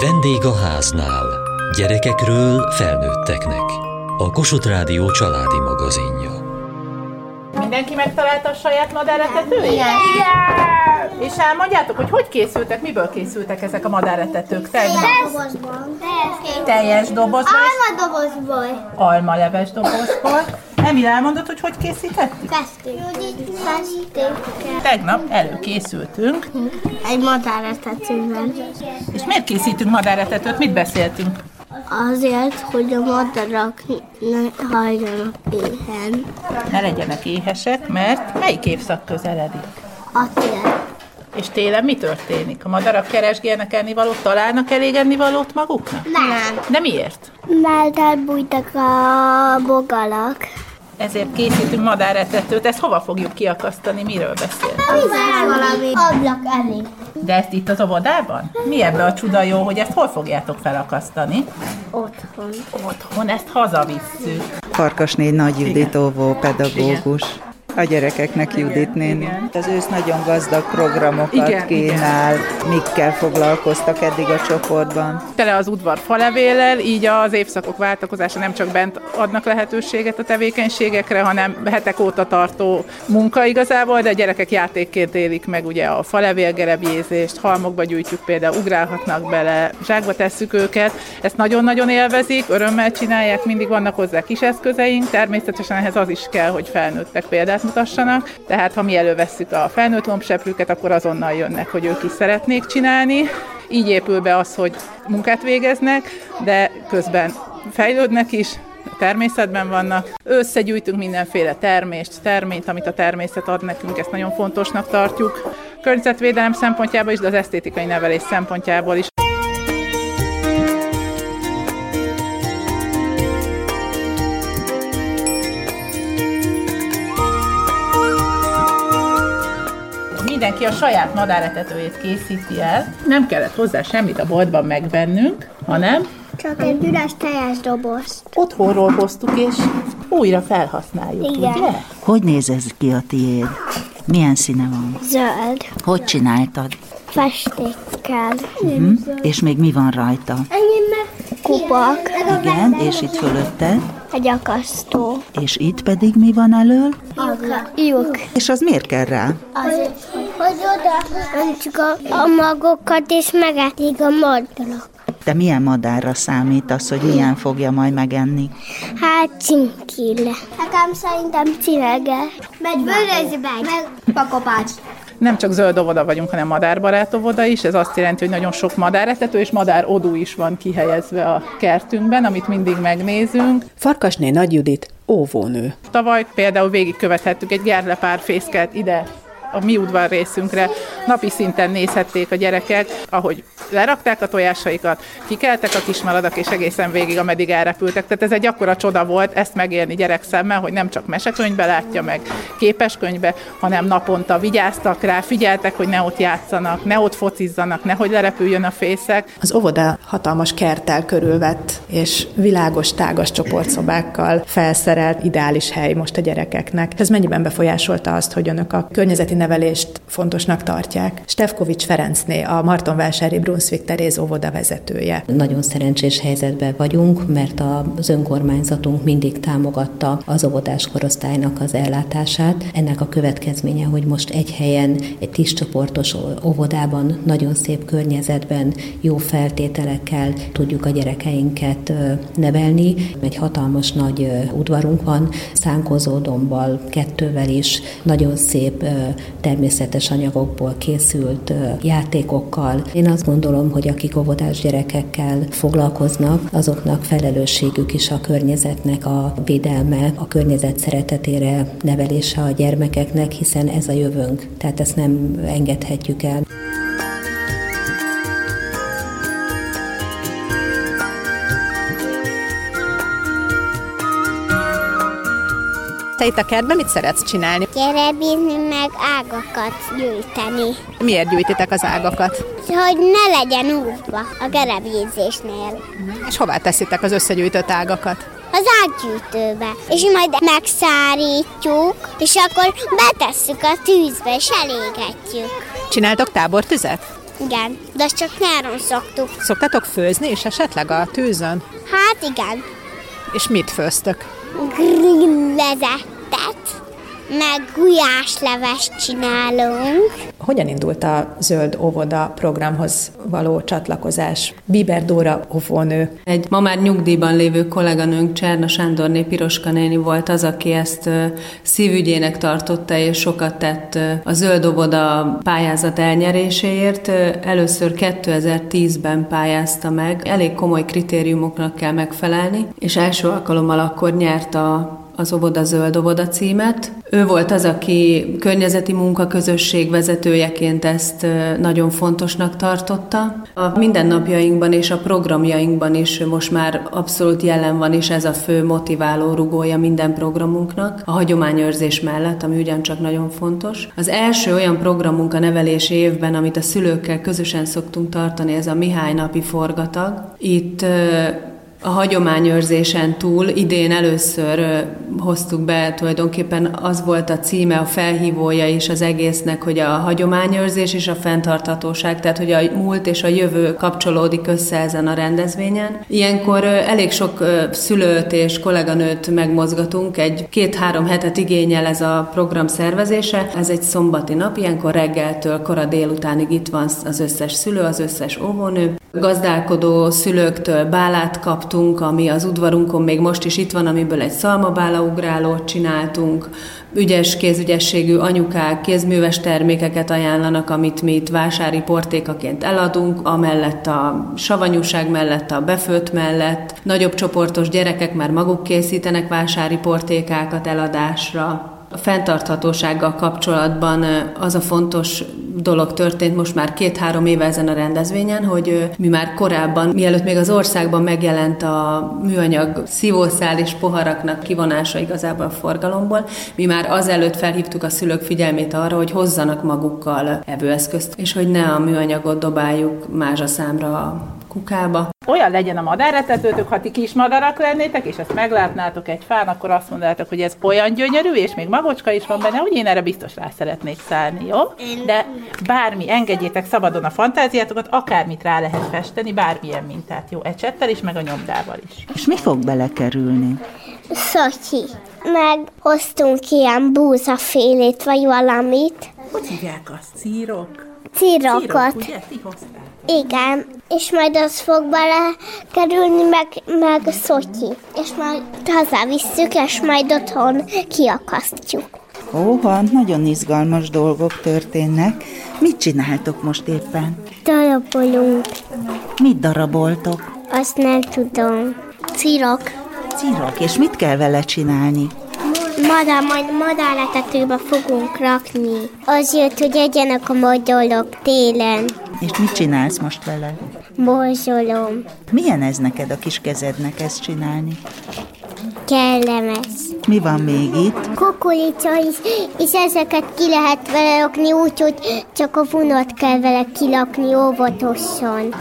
Vendég a háznál. Gyerekekről felnőtteknek. A Kossuth Rádió családi magazinja. Mindenki megtalálta a saját madáretetőjét? Igen. És elmondjátok, hogy hogy készültek, miből készültek ezek a madáretetők tegnap? Dobozban. Teljes dobozban és Alma dobozból. almaleves dobozból. Emil elmondott, hogy hogy készítettük? Kezdtük. Tegnap előkészültünk. Egy madáretetőben. És miért készítünk madáretetőt? Mit beszéltünk? Azért, hogy a madarak ne halljanak éhen. Ne legyenek éhesek, mert melyik évszak közeledik? A tél. És télen mi történik? A madarak keresgélnek ennivalót, találnak elég ennivalót maguknak? Nem. De miért? Mert elbújtak a bogalak. Ezért készítünk madáretetőt. Ezt hova fogjuk kiakasztani? Miről beszél? Vizel valami ablak elé. De ezt itt az óvodában? Mi ebbe a csuda jó, hogy ezt hol fogjátok felakasztani? Otthon. Otthon, ezt hazavisszük. Farkasné Nagy Judit óvó pedagógus. A gyerekeknek Judit néni. Az ősz nagyon gazdag programokat Igen, kínál, mikkel foglalkoztak eddig a csoportban. Tele az udvar falevéllel, így az évszakok váltakozása nem csak bent adnak lehetőséget a tevékenységekre, hanem hetek óta tartó munka igazából, de a gyerekek játékként élik meg ugye a falevélgerebjézést, halmokba gyűjtjük például, ugrálhatnak bele, zsákba tesszük őket, ezt nagyon-nagyon élvezik, örömmel csinálják, mindig vannak hozzá kis eszközeink, természetesen ehhez az is kell, hogy felnőttek példát mutassanak, tehát ha mi elővesszük a felnőtt lombseprőket, akkor azonnal jönnek, hogy ők is szeretnék csinálni. Így épül be az, hogy munkát végeznek, de közben fejlődnek is, természetben vannak. Összegyűjtünk mindenféle termést, terményt, amit a természet ad nekünk, ezt nagyon fontosnak tartjuk. Környezetvédelem szempontjából is, de az esztétikai nevelés szempontjából is. Mindenki a saját madáretetőjét készíti el. Nem kellett hozzá semmit a boltban megvennünk, hanem Csak egy üres teljes dobozt. otthonról hoztuk, és újra felhasználjuk, Igen. ugye? Hogy néz ez ki a tiéd? Milyen színe van? Zöld. Hogy csináltad? Festékkel. Hm? És még mi van rajta? Kupak. Igen, és itt fölötte? Egy akasztó. És itt pedig mi van elől? Lyuk. És az miért kell rá? Azért, hogy oda öntjük a, a magokat, és megetik a madarak. Te milyen madárra számítasz, hogy milyen fogja majd megenni? Hát cinkille. Nekem szerintem cinege. Megy vörözbe. Meg pakopács. Nem csak zöld óvoda vagyunk, hanem madárbarát óvoda is. Ez azt jelenti, hogy nagyon sok madáretető és madár odú is van kihelyezve a kertünkben, amit mindig megnézünk. Farkasné Nagy Judit, óvónő. Tavaly például végigkövethettük egy gerlepár fészket ide a mi udvar részünkre. Napi szinten nézhették a gyerekek, ahogy lerakták a tojásaikat, kikeltek a kismaladak, és egészen végig, ameddig elrepültek. Tehát ez egy akkora csoda volt ezt megélni gyerek szemmel, hogy nem csak mesekönyvbe látja meg, képeskönyvbe, hanem naponta vigyáztak rá, figyeltek, hogy ne ott játszanak, ne ott focizzanak, nehogy lerepüljön a fészek. Az óvoda hatalmas kerttel körülvett, és világos, tágas csoportszobákkal felszerelt ideális hely most a gyerekeknek. Ez mennyiben befolyásolta azt, hogy önök a környezeti nevelést fontosnak tartják? Stefkovics Ferencné, a Martonvásári Brunswick Teréz óvoda vezetője. Nagyon szerencsés helyzetben vagyunk, mert az önkormányzatunk mindig támogatta az óvodás korosztálynak az ellátását. Ennek a következménye, hogy most egy helyen, egy tiscsoportos óvodában, nagyon szép környezetben, jó feltételekkel tudjuk a gyerekeinket nevelni. Egy hatalmas nagy udvarunk van, szánkozódombbal, kettővel is, nagyon szép természetes anyagokból készült játékokkal. Én azt gondolom, hogy akik óvodás gyerekekkel foglalkoznak, azoknak felelősségük is a környezetnek a védelme, a környezet szeretetére nevelése a gyermekeknek, hiszen ez a jövőnk, tehát ezt nem engedhetjük el. Te itt a kertben mit szeretsz csinálni? Gerebézni meg ágakat gyűjteni. Miért gyűjtitek az ágakat? Hogy ne legyen útva a gerebézésnél. És hová teszitek az összegyűjtött ágakat? Az ággyűjtőbe. És majd megszárítjuk, és akkor betesszük a tűzbe, és elégetjük. Csináltok tábortüzet? Igen, de csak nyáron szoktuk. Szoktatok főzni és esetleg a tűzön? Hát igen. És mit főztök? Grillezettet, meg gulyáslevest csinálunk. Hogyan indult a Zöld Óvoda programhoz való csatlakozás? Biber Dóra óvónő. Egy ma már nyugdíjban lévő kolléganőnk Cserna Sándorné Piroska néni volt az, aki ezt szívügyének tartotta, és sokat tett a Zöld Óvoda pályázat elnyeréséért. Először 2010-ben pályázta meg, elég komoly kritériumoknak kell megfelelni, és első alkalommal akkor nyert a az Oboda Zöld Oboda címet. Ő volt az, aki környezeti munkaközösség vezetőjeként ezt nagyon fontosnak tartotta. A mindennapjainkban és a programjainkban is most már abszolút jelen van, és ez a fő motiváló rugója minden programunknak, a hagyományőrzés mellett, ami ugyancsak nagyon fontos. Az első olyan programunk a nevelési évben, amit a szülőkkel közösen szoktunk tartani, ez a Mihály napi forgatag. Itt a hagyományőrzésen túl idén először hoztuk be, tulajdonképpen az volt a címe, a felhívója is az egésznek, hogy a hagyományőrzés és a fenntarthatóság, tehát hogy a múlt és a jövő kapcsolódik össze ezen a rendezvényen. Ilyenkor elég sok szülőt és kolléganőt megmozgatunk, egy két-három hetet igényel ez a program szervezése, ez egy szombati nap, ilyenkor reggeltől kora délutánig itt van az összes szülő, az összes óvónő. Gazdálkodó szülőktől bálát kaptunk, ami az udvarunkon még most is itt van, amiből egy szalmabálaugrálót csináltunk, ügyes kézügyességű anyukák kézműves termékeket ajánlanak, amit mi itt vásári portékaként eladunk, amellett a savanyúság mellett, a befőtt mellett. Nagyobb csoportos gyerekek már maguk készítenek vásári portékákat eladásra. A fenntarthatósággal kapcsolatban az a fontos dolog történt most már két-három éve ezen a rendezvényen, hogy mi már korábban, mielőtt még az országban megjelent a műanyag szívószál és poharaknak kivonása igazából a forgalomból, mi már azelőtt felhívtuk a szülők figyelmét arra, hogy hozzanak magukkal evőeszközt, és hogy ne a műanyagot dobáljuk mázsaszámra a kukába. Olyan legyen a madáretetőtök, ha ti kis madarak lennétek, és ezt meglátnátok egy fán, akkor azt mondanátok, hogy ez olyan gyönyörű, és még magocska is van benne, úgy én erre biztos rá szeretnék szállni, jó? De bármi, engedjétek szabadon a fantáziátokat, akármit rá lehet festeni, bármilyen mintát, jó? Ecsettel is, meg a nyomdával is. És mi fog belekerülni? Szotyi. Meghoztunk ilyen búzafélét, vagy valamit. Hogy hívják azt? Círok? Círokat. Círok, ugye? Ti hozták. Igen, és majd az fog belekerülni, meg, meg szotyi. És majd hazavisszük, és majd otthon kiakasztjuk. Ó, van, nagyon izgalmas dolgok történnek. Mit csináltok most éppen? Darabolunk. Mit daraboltok? Azt nem tudom. Cirok. Cirok, és mit kell vele csinálni? Madár, majd madáretetőbe fogunk rakni. Azért, hogy egyenek a madalok télen. És mit csinálsz most vele? Morzsolom. Milyen ez neked a kis kezednek ezt csinálni? Kellemes. Mi van még itt? Kukorica is, és ezeket ki lehet vele rakni úgy, hogy csak a vonat kell vele kilakni óvatosan.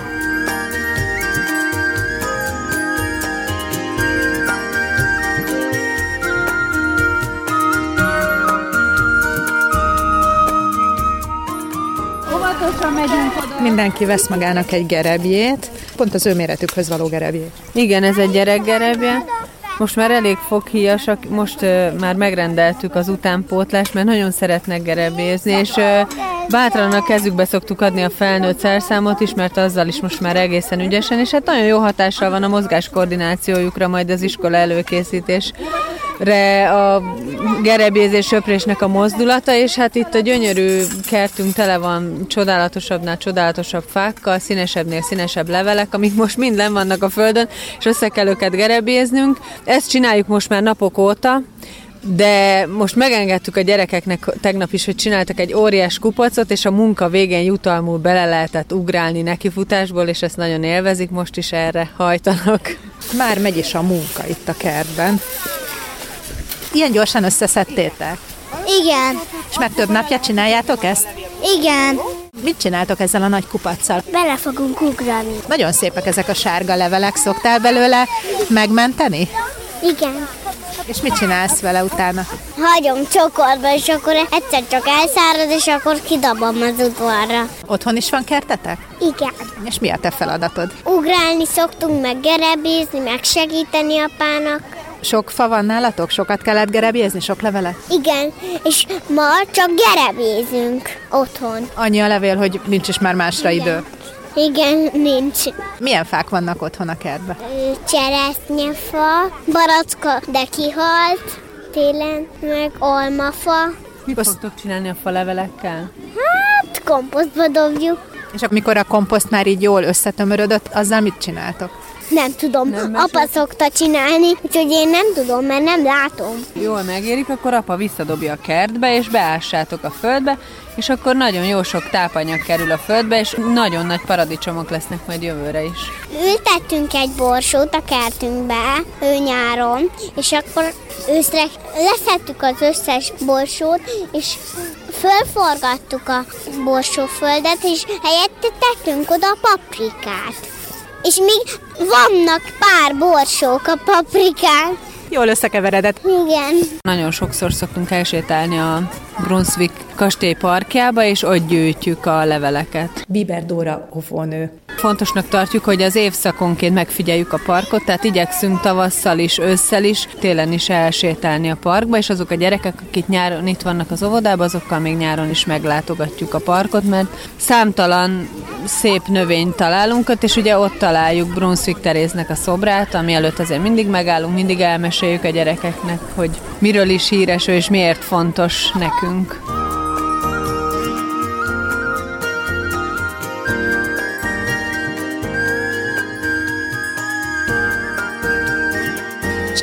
Mindenki vesz magának egy gerebjét, pont az ő méretükhöz való gerebjét. Igen, ez egy gyerekgerebje. Most már elég foghíjasak, most már megrendeltük az utánpótlást, mert nagyon szeretnek gerebézni, és uh, bátran a kezükbe szoktuk adni a felnőtt szerszámot is, mert azzal is most már egészen ügyesen, és hát nagyon jó hatással van a mozgás koordinációjukra majd az iskola előkészítés re a gerebézés söprésnek a mozdulata, és hát itt a gyönyörű kertünk tele van csodálatosabbnál csodálatosabb fákkal, színesebbnél színesebb levelek, amik most mind len vannak a földön, és össze kell őket gerebéznünk. Ezt csináljuk most már napok óta, de most megengedtük a gyerekeknek tegnap is, hogy csináltak egy óriás kupacot, és a munka végén jutalmul bele lehetett ugrálni nekifutásból, és ezt nagyon élvezik, most is erre hajtanak. Már megy is a munka itt a kertben. Ilyen gyorsan összeszedtétek? Igen. És már több napja csináljátok ezt? Igen. Mit csináltok ezzel a nagy kupacsal? Bele fogunk ugrani. Nagyon szépek ezek a sárga levelek. Szoktál belőle megmenteni? Igen. És mit csinálsz vele utána? Hagyom csokorba, és akkor egyszer csak elszárad, és akkor kidobom az udvarra. Otthon is van kertetek? Igen. És mi a te feladatod? Ugrálni szoktunk, meg gerebézni, meg segíteni apának. Sok fa van nálatok? Sokat kellett gerebézni? Sok levelet? Igen, és ma csak gerebézünk otthon. Annyi a levél, hogy nincs is már másra idő. Igen, nincs. Milyen fák vannak otthon a kertben? Cseresznyefa, baracka, de kihalt télen, meg almafa. Mit fogtok csinálni a falevelekkel? Hát komposztba dobjuk. És amikor a komposzt már így jól összetömörödött, azzal mit csináltok? Nem tudom, nem apa szokta csinálni, úgyhogy én nem tudom, mert nem látom. Jól megérik, akkor apa visszadobja a kertbe, és beássátok a földbe, és akkor nagyon jó sok tápanyag kerül a földbe, és nagyon nagy paradicsomok lesznek majd jövőre is. Ültettünk egy borsót a kertünkbe, ő nyáron, és akkor őszre leszettük az összes borsót, és fölforgattuk a borsóföldet, és helyette tettünk oda paprikát. És még vannak pár borsók a paprikán. Jól összekeveredett. Igen. Nagyon sokszor szoktunk elsétálni a Brunswick kastély parkjába, és ott gyűjtjük a leveleket. Biber Dóra óvónő. Fontosnak tartjuk, hogy az évszakonként megfigyeljük a parkot, tehát igyekszünk tavasszal is, ősszel is, télen is elsétálni a parkba, és azok a gyerekek, akik nyáron itt vannak az óvodában, azokkal még nyáron is meglátogatjuk a parkot, mert számtalan szép növényt találunk ott, és ugye ott találjuk Brunswick Teréznek a szobrát, ami előtt azért mindig megállunk, mindig elmeséljük a gyerekeknek, hogy miről is híres ő, és miért fontos nekünk.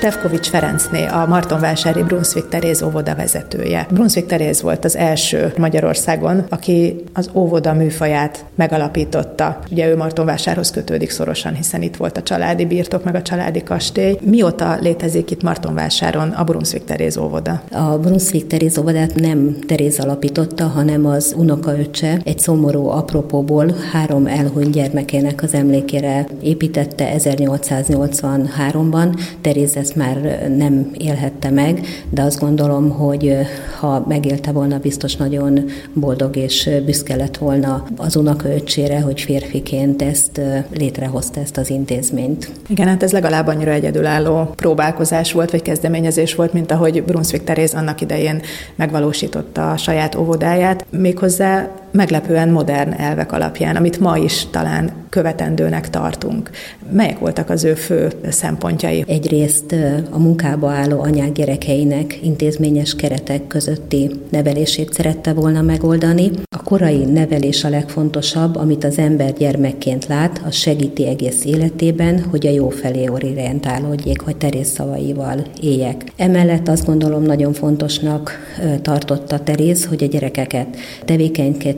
Stefkovics Ferencné, a Martonvásári Brunswick Teréz óvoda vezetője. Brunswick Teréz volt az első Magyarországon, aki az óvoda műfaját megalapította. Ugye ő Martonvásárhoz kötődik szorosan, hiszen itt volt a családi birtok, meg a családi kastély. Mióta létezik itt Martonvásáron a Brunswick Teréz óvoda? A Brunswick Teréz óvodát nem Teréz alapította, hanem az unokaöccse egy szomorú apropóból három elhunyt gyermekének az emlékére építette 1883-ban. Teréz ezt már nem élhette meg, de azt gondolom, hogy ha megélte volna, biztos nagyon boldog és büszke lett volna az unokaöcsére, hogy férfiként ezt létrehozta ezt az intézményt. Igen, hát ez legalább annyira egyedülálló próbálkozás volt, vagy kezdeményezés volt, mint ahogy Brunswick Teréz annak idején megvalósította a saját óvodáját, méghozzá meglepően modern elvek alapján, amit ma is talán követendőnek tartunk. Melyek voltak az ő fő szempontjai? Egyrészt a munkába álló anyák gyerekeinek intézményes keretek közötti nevelését szerette volna megoldani. A korai nevelés a legfontosabb, amit az ember gyermekként lát, az segíti egész életében, hogy a jó felé orientálódjék, hogy Terész szavaival éljek. Emellett azt gondolom nagyon fontosnak tartotta Teréz, hogy a gyerekeket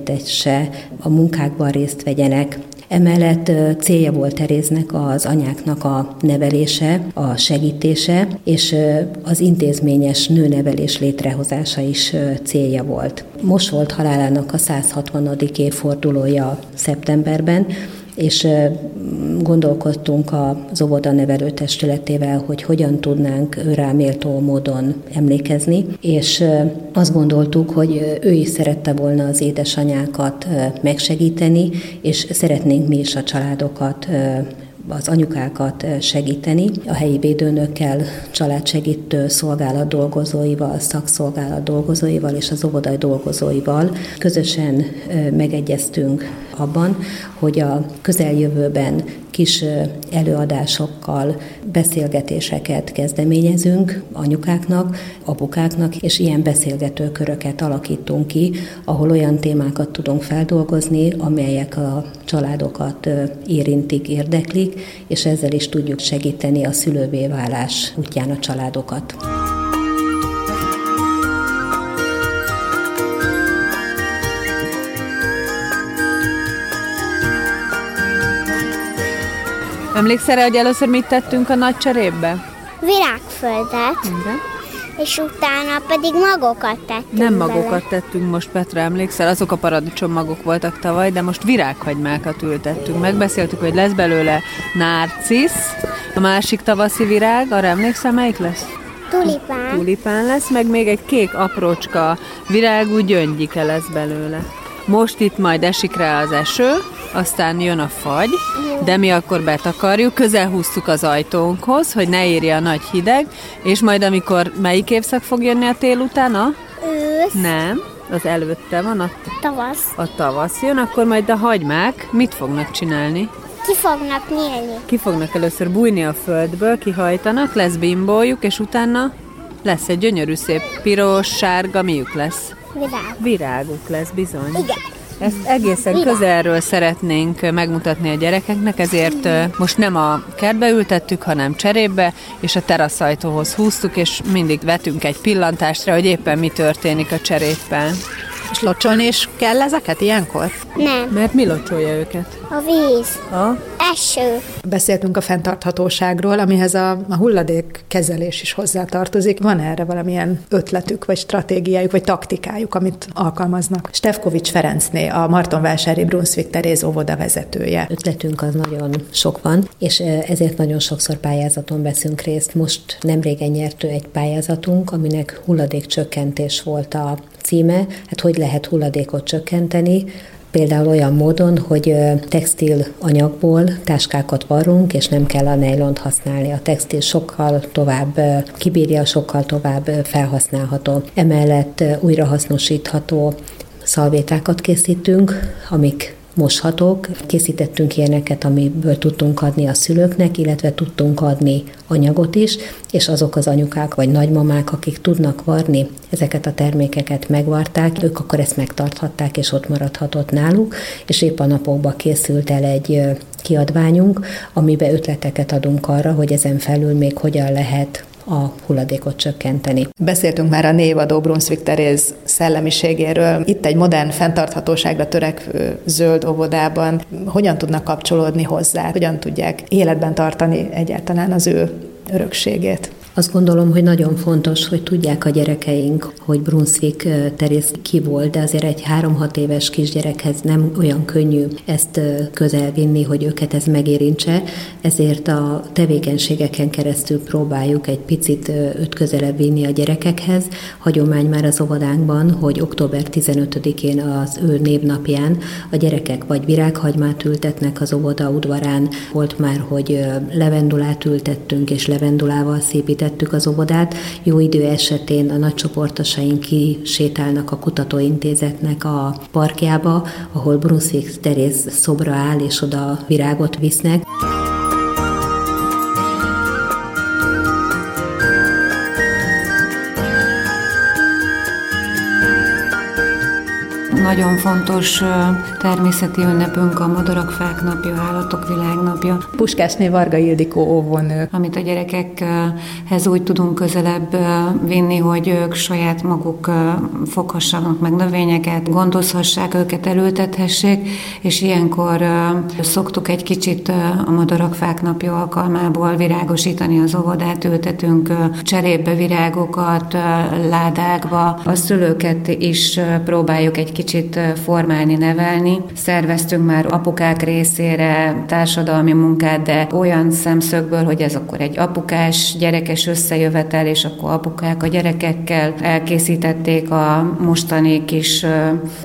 tevékenykedtesse, a munkákban részt vegyenek, Emellett célja volt Teréznek az anyáknak a nevelése, a segítése, és az intézményes nőnevelés létrehozása is célja volt. Most volt halálának a 160. évfordulója szeptemberben, és gondolkodtunk az óvoda nevelő testületével, hogy hogyan tudnánk rá méltó módon emlékezni, és azt gondoltuk, hogy ő is szerette volna az édesanyákat megsegíteni, és szeretnénk mi is a családokat az anyukákat segíteni. A helyi védőnökkel, családsegítő szolgálat dolgozóival, szakszolgálat dolgozóival és az óvodai dolgozóival közösen megegyeztünk abban, hogy a közeljövőben kis előadásokkal, beszélgetéseket kezdeményezünk anyukáknak, apukáknak, és ilyen beszélgetőköröket alakítunk ki, ahol olyan témákat tudunk feldolgozni, amelyek a családokat érintik, érdeklik, és ezzel is tudjuk segíteni a szülővé válás útján a családokat. Emlékszel rá, hogy először mit tettünk a nagy cserébe? Virágföldet. Igen. És utána pedig magokat tettünk Nem bele. magokat tettünk most, Petra, emlékszel? Azok a paradicsom magok voltak tavaly, de most virághagymákat ültettünk. Megbeszéltük, hogy lesz belőle narcisz, a másik tavaszi virág, arra emlékszel, melyik lesz? Tulipán. Tulipán lesz, meg még egy kék aprócska virágú gyöngyike lesz belőle. Most itt majd esik rá az eső, aztán jön a fagy, de mi akkor betakarjuk, közel húztuk az ajtónkhoz, hogy ne érje a nagy hideg, és majd amikor melyik évszak fog jönni a tél utána? Ősz. Nem, az előtte van, a, Tavasz. a tavasz jön, akkor majd a hagymák mit fognak csinálni? Ki fognak nyílni? Ki fognak először bújni a földből, kihajtanak, lesz bimbójuk, és utána lesz egy gyönyörű szép piros, sárga, miük lesz? Virág. Viráguk lesz, bizony. Igen. Ezt egészen közelről szeretnénk megmutatni a gyerekeknek, ezért ö, most nem a kertbe ültettük, hanem cserébe, és a teraszajtóhoz húztuk, és mindig vetünk egy pillantást rá, hogy éppen mi történik a cseréppen. És locsolni is kell ezeket ilyenkor? Nem. Mert mi locsolja őket? A víz. Ha? Eső. Beszéltünk a fenntarthatóságról, amihez a, a hulladék kezelés is hozzátartozik. Van erre valamilyen ötletük, vagy stratégiájuk, vagy taktikájuk, amit alkalmaznak? Stefkovics Ferencné, a Martonvásári Brunswick Teréz óvoda vezetője. Ötletünk az nagyon sok van, és ezért nagyon sokszor pályázaton veszünk részt. Most nemrégen nyertő egy pályázatunk, aminek hulladékcsökkentés volt a címe. Hát hogy lehet hulladékot csökkenteni? Például olyan módon, hogy textil anyagból táskákat varrunk, és nem kell a nejlont használni. A textil sokkal tovább kibírja, sokkal tovább felhasználható. Emellett újrahasznosítható szalvétákat készítünk, amik moshatók. Készítettünk ilyeneket, amiből tudtunk adni a szülőknek, illetve tudtunk adni anyagot is, és azok az anyukák vagy nagymamák, akik tudnak varni, ezeket a termékeket megvarták, ők akkor ezt megtarthatták, és ott maradhatott náluk, és épp a napokban készült el egy kiadványunk, amiben ötleteket adunk arra, hogy ezen felül még hogyan lehet a hulladékot csökkenteni. Beszéltünk már a névadó Brunswick Teréz szellemiségéről. Itt egy modern, fenntarthatóságra törekvő zöld óvodában hogyan tudnak kapcsolódni hozzá, hogyan tudják életben tartani egyáltalán az ő örökségét. Azt gondolom, hogy nagyon fontos, hogy tudják a gyerekeink, hogy Brunswick Terész ki volt, de azért egy három-hat éves kisgyerekhez nem olyan könnyű ezt közel vinni, hogy őket ez megérintse, ezért a tevékenységeken keresztül próbáljuk egy picit őt közelebb vinni a gyerekekhez. Hagyomány már az óvodánkban, hogy október 15-én az ő névnapján a gyerekek vagy virághagymát ültetnek az óvoda udvarán, volt már, hogy levendulát ültettünk, és levendulával szépítettünk építettük az óvodát. Jó idő esetén a nagycsoportosaink kisétálnak a kutatóintézetnek a parkjába, ahol Brunswick Teréz szobra áll, és oda virágot visznek. Nagyon fontos természeti ünnepünk a madarak, fák napja, állatok világnapja. Puskásné Varga Ildikó óvónő. Amit a gyerekekhez úgy tudunk közelebb vinni, hogy ők saját maguk foghassanak meg növényeket, gondozhassák őket, elültethessék, és ilyenkor szoktuk egy kicsit a madarak, fák napja alkalmából virágosítani az óvodát, ültetünk cserébe virágokat, ládákba. A szülőket is próbáljuk egy kicsit formálni, nevelni. Szerveztünk már apukák részére társadalmi munkát, de olyan szemszögből, hogy ez akkor egy apukás, gyerekes összejövetel, és akkor apukák a gyerekekkel elkészítették a mostani kis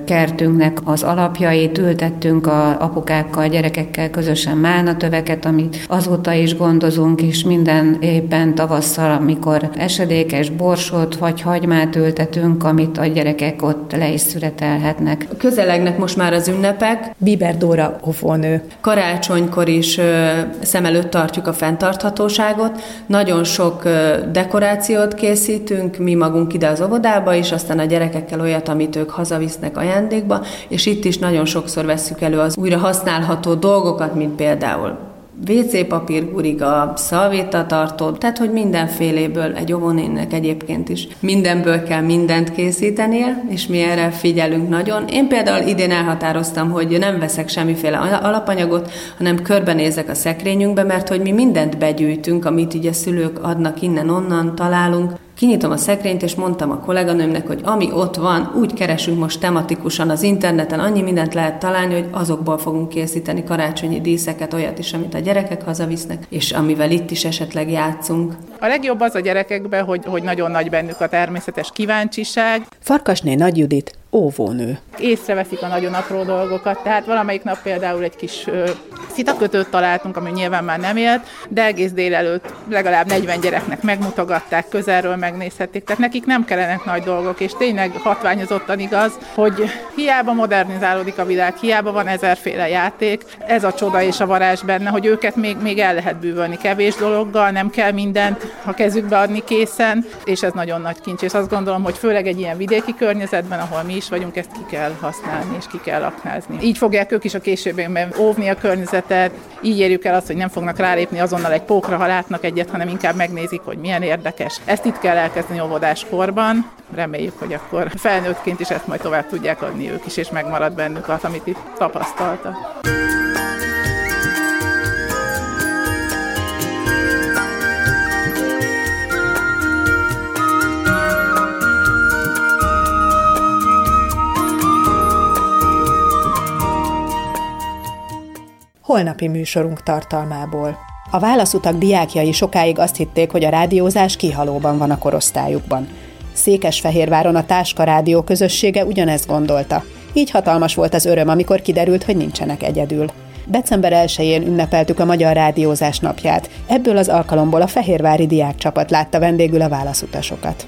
kertünknek az alapjait, ültettünk a apukákkal, gyerekekkel közösen málnatöveket, amit azóta is gondozunk, és minden éppen tavasszal, amikor esedékes borsot vagy hagymát ültetünk, amit a gyerekek ott le is szüretelhetnek. Közelegnek most már az ünnepek. Biber Dóra óvónő. Karácsonykor is szem előtt tartjuk a fenntarthatóságot. Nagyon sok dekorációt készítünk, mi magunk ide az óvodába is, aztán a gyerekekkel olyat, amit ők hazavisznek ajándékba, és itt is nagyon sokszor vesszük elő az újra használható dolgokat, mint például WC papír, guriga, szalvéta tartó, tehát hogy mindenféléből egy óvónénnek egyébként is mindenből kell mindent készítenie, és mi erre figyelünk nagyon. Én például idén elhatároztam, hogy nem veszek semmiféle alapanyagot, hanem körbenézek a szekrényünkbe, mert hogy mi mindent begyűjtünk, amit így a szülők adnak innen-onnan, találunk, Kinyitom a szekrényt, és mondtam a kolléganőmnek, hogy ami ott van, úgy keresünk most tematikusan az interneten, annyi mindent lehet találni, hogy azokból fogunk készíteni karácsonyi díszeket, olyat is, amit a gyerekek hazavisznek, és amivel itt is esetleg játszunk. A legjobb az a gyerekekben, hogy, hogy nagyon nagy bennük a természetes kíváncsiság. Farkasné Nagy Judit óvónő. Észreveszik a nagyon apró dolgokat, tehát valamelyik nap például egy kis ö, szitakötőt találtunk, ami nyilván már nem élt, de egész délelőtt legalább 40 gyereknek megmutogatták, közelről megnézhették, tehát nekik nem kellenek nagy dolgok, és tényleg hatványozottan igaz, hogy hiába modernizálódik a világ, hiába van ezerféle játék, ez a csoda és a varázs benne, hogy őket még, még el lehet bűvölni kevés dologgal, nem kell mindent a kezükbe adni készen, és ez nagyon nagy kincs, és azt gondolom, hogy főleg egy ilyen vidéki környezetben, ahol mi is vagyunk, ezt ki kell használni és ki kell aknázni. Így fogják ők is a későbbiekben óvni a környezetet, így érjük el azt, hogy nem fognak rálépni azonnal egy pókra, ha látnak egyet, hanem inkább megnézik, hogy milyen érdekes. Ezt itt kell elkezdeni óvodáskorban. Reméljük, hogy akkor felnőttként is ezt majd tovább tudják adni ők is, és megmarad bennük az, amit itt tapasztaltak. Holnapi műsorunk tartalmából. A válaszutak diákjai sokáig azt hitték, hogy a rádiózás kihalóban van a korosztályukban. Székesfehérváron a Táska Rádió közössége ugyanezt gondolta. Így hatalmas volt az öröm, amikor kiderült, hogy nincsenek egyedül. December 1-én ünnepeltük a Magyar Rádiózás napját. Ebből az alkalomból a Fehérvári diákcsapat látta vendégül a válaszutasokat.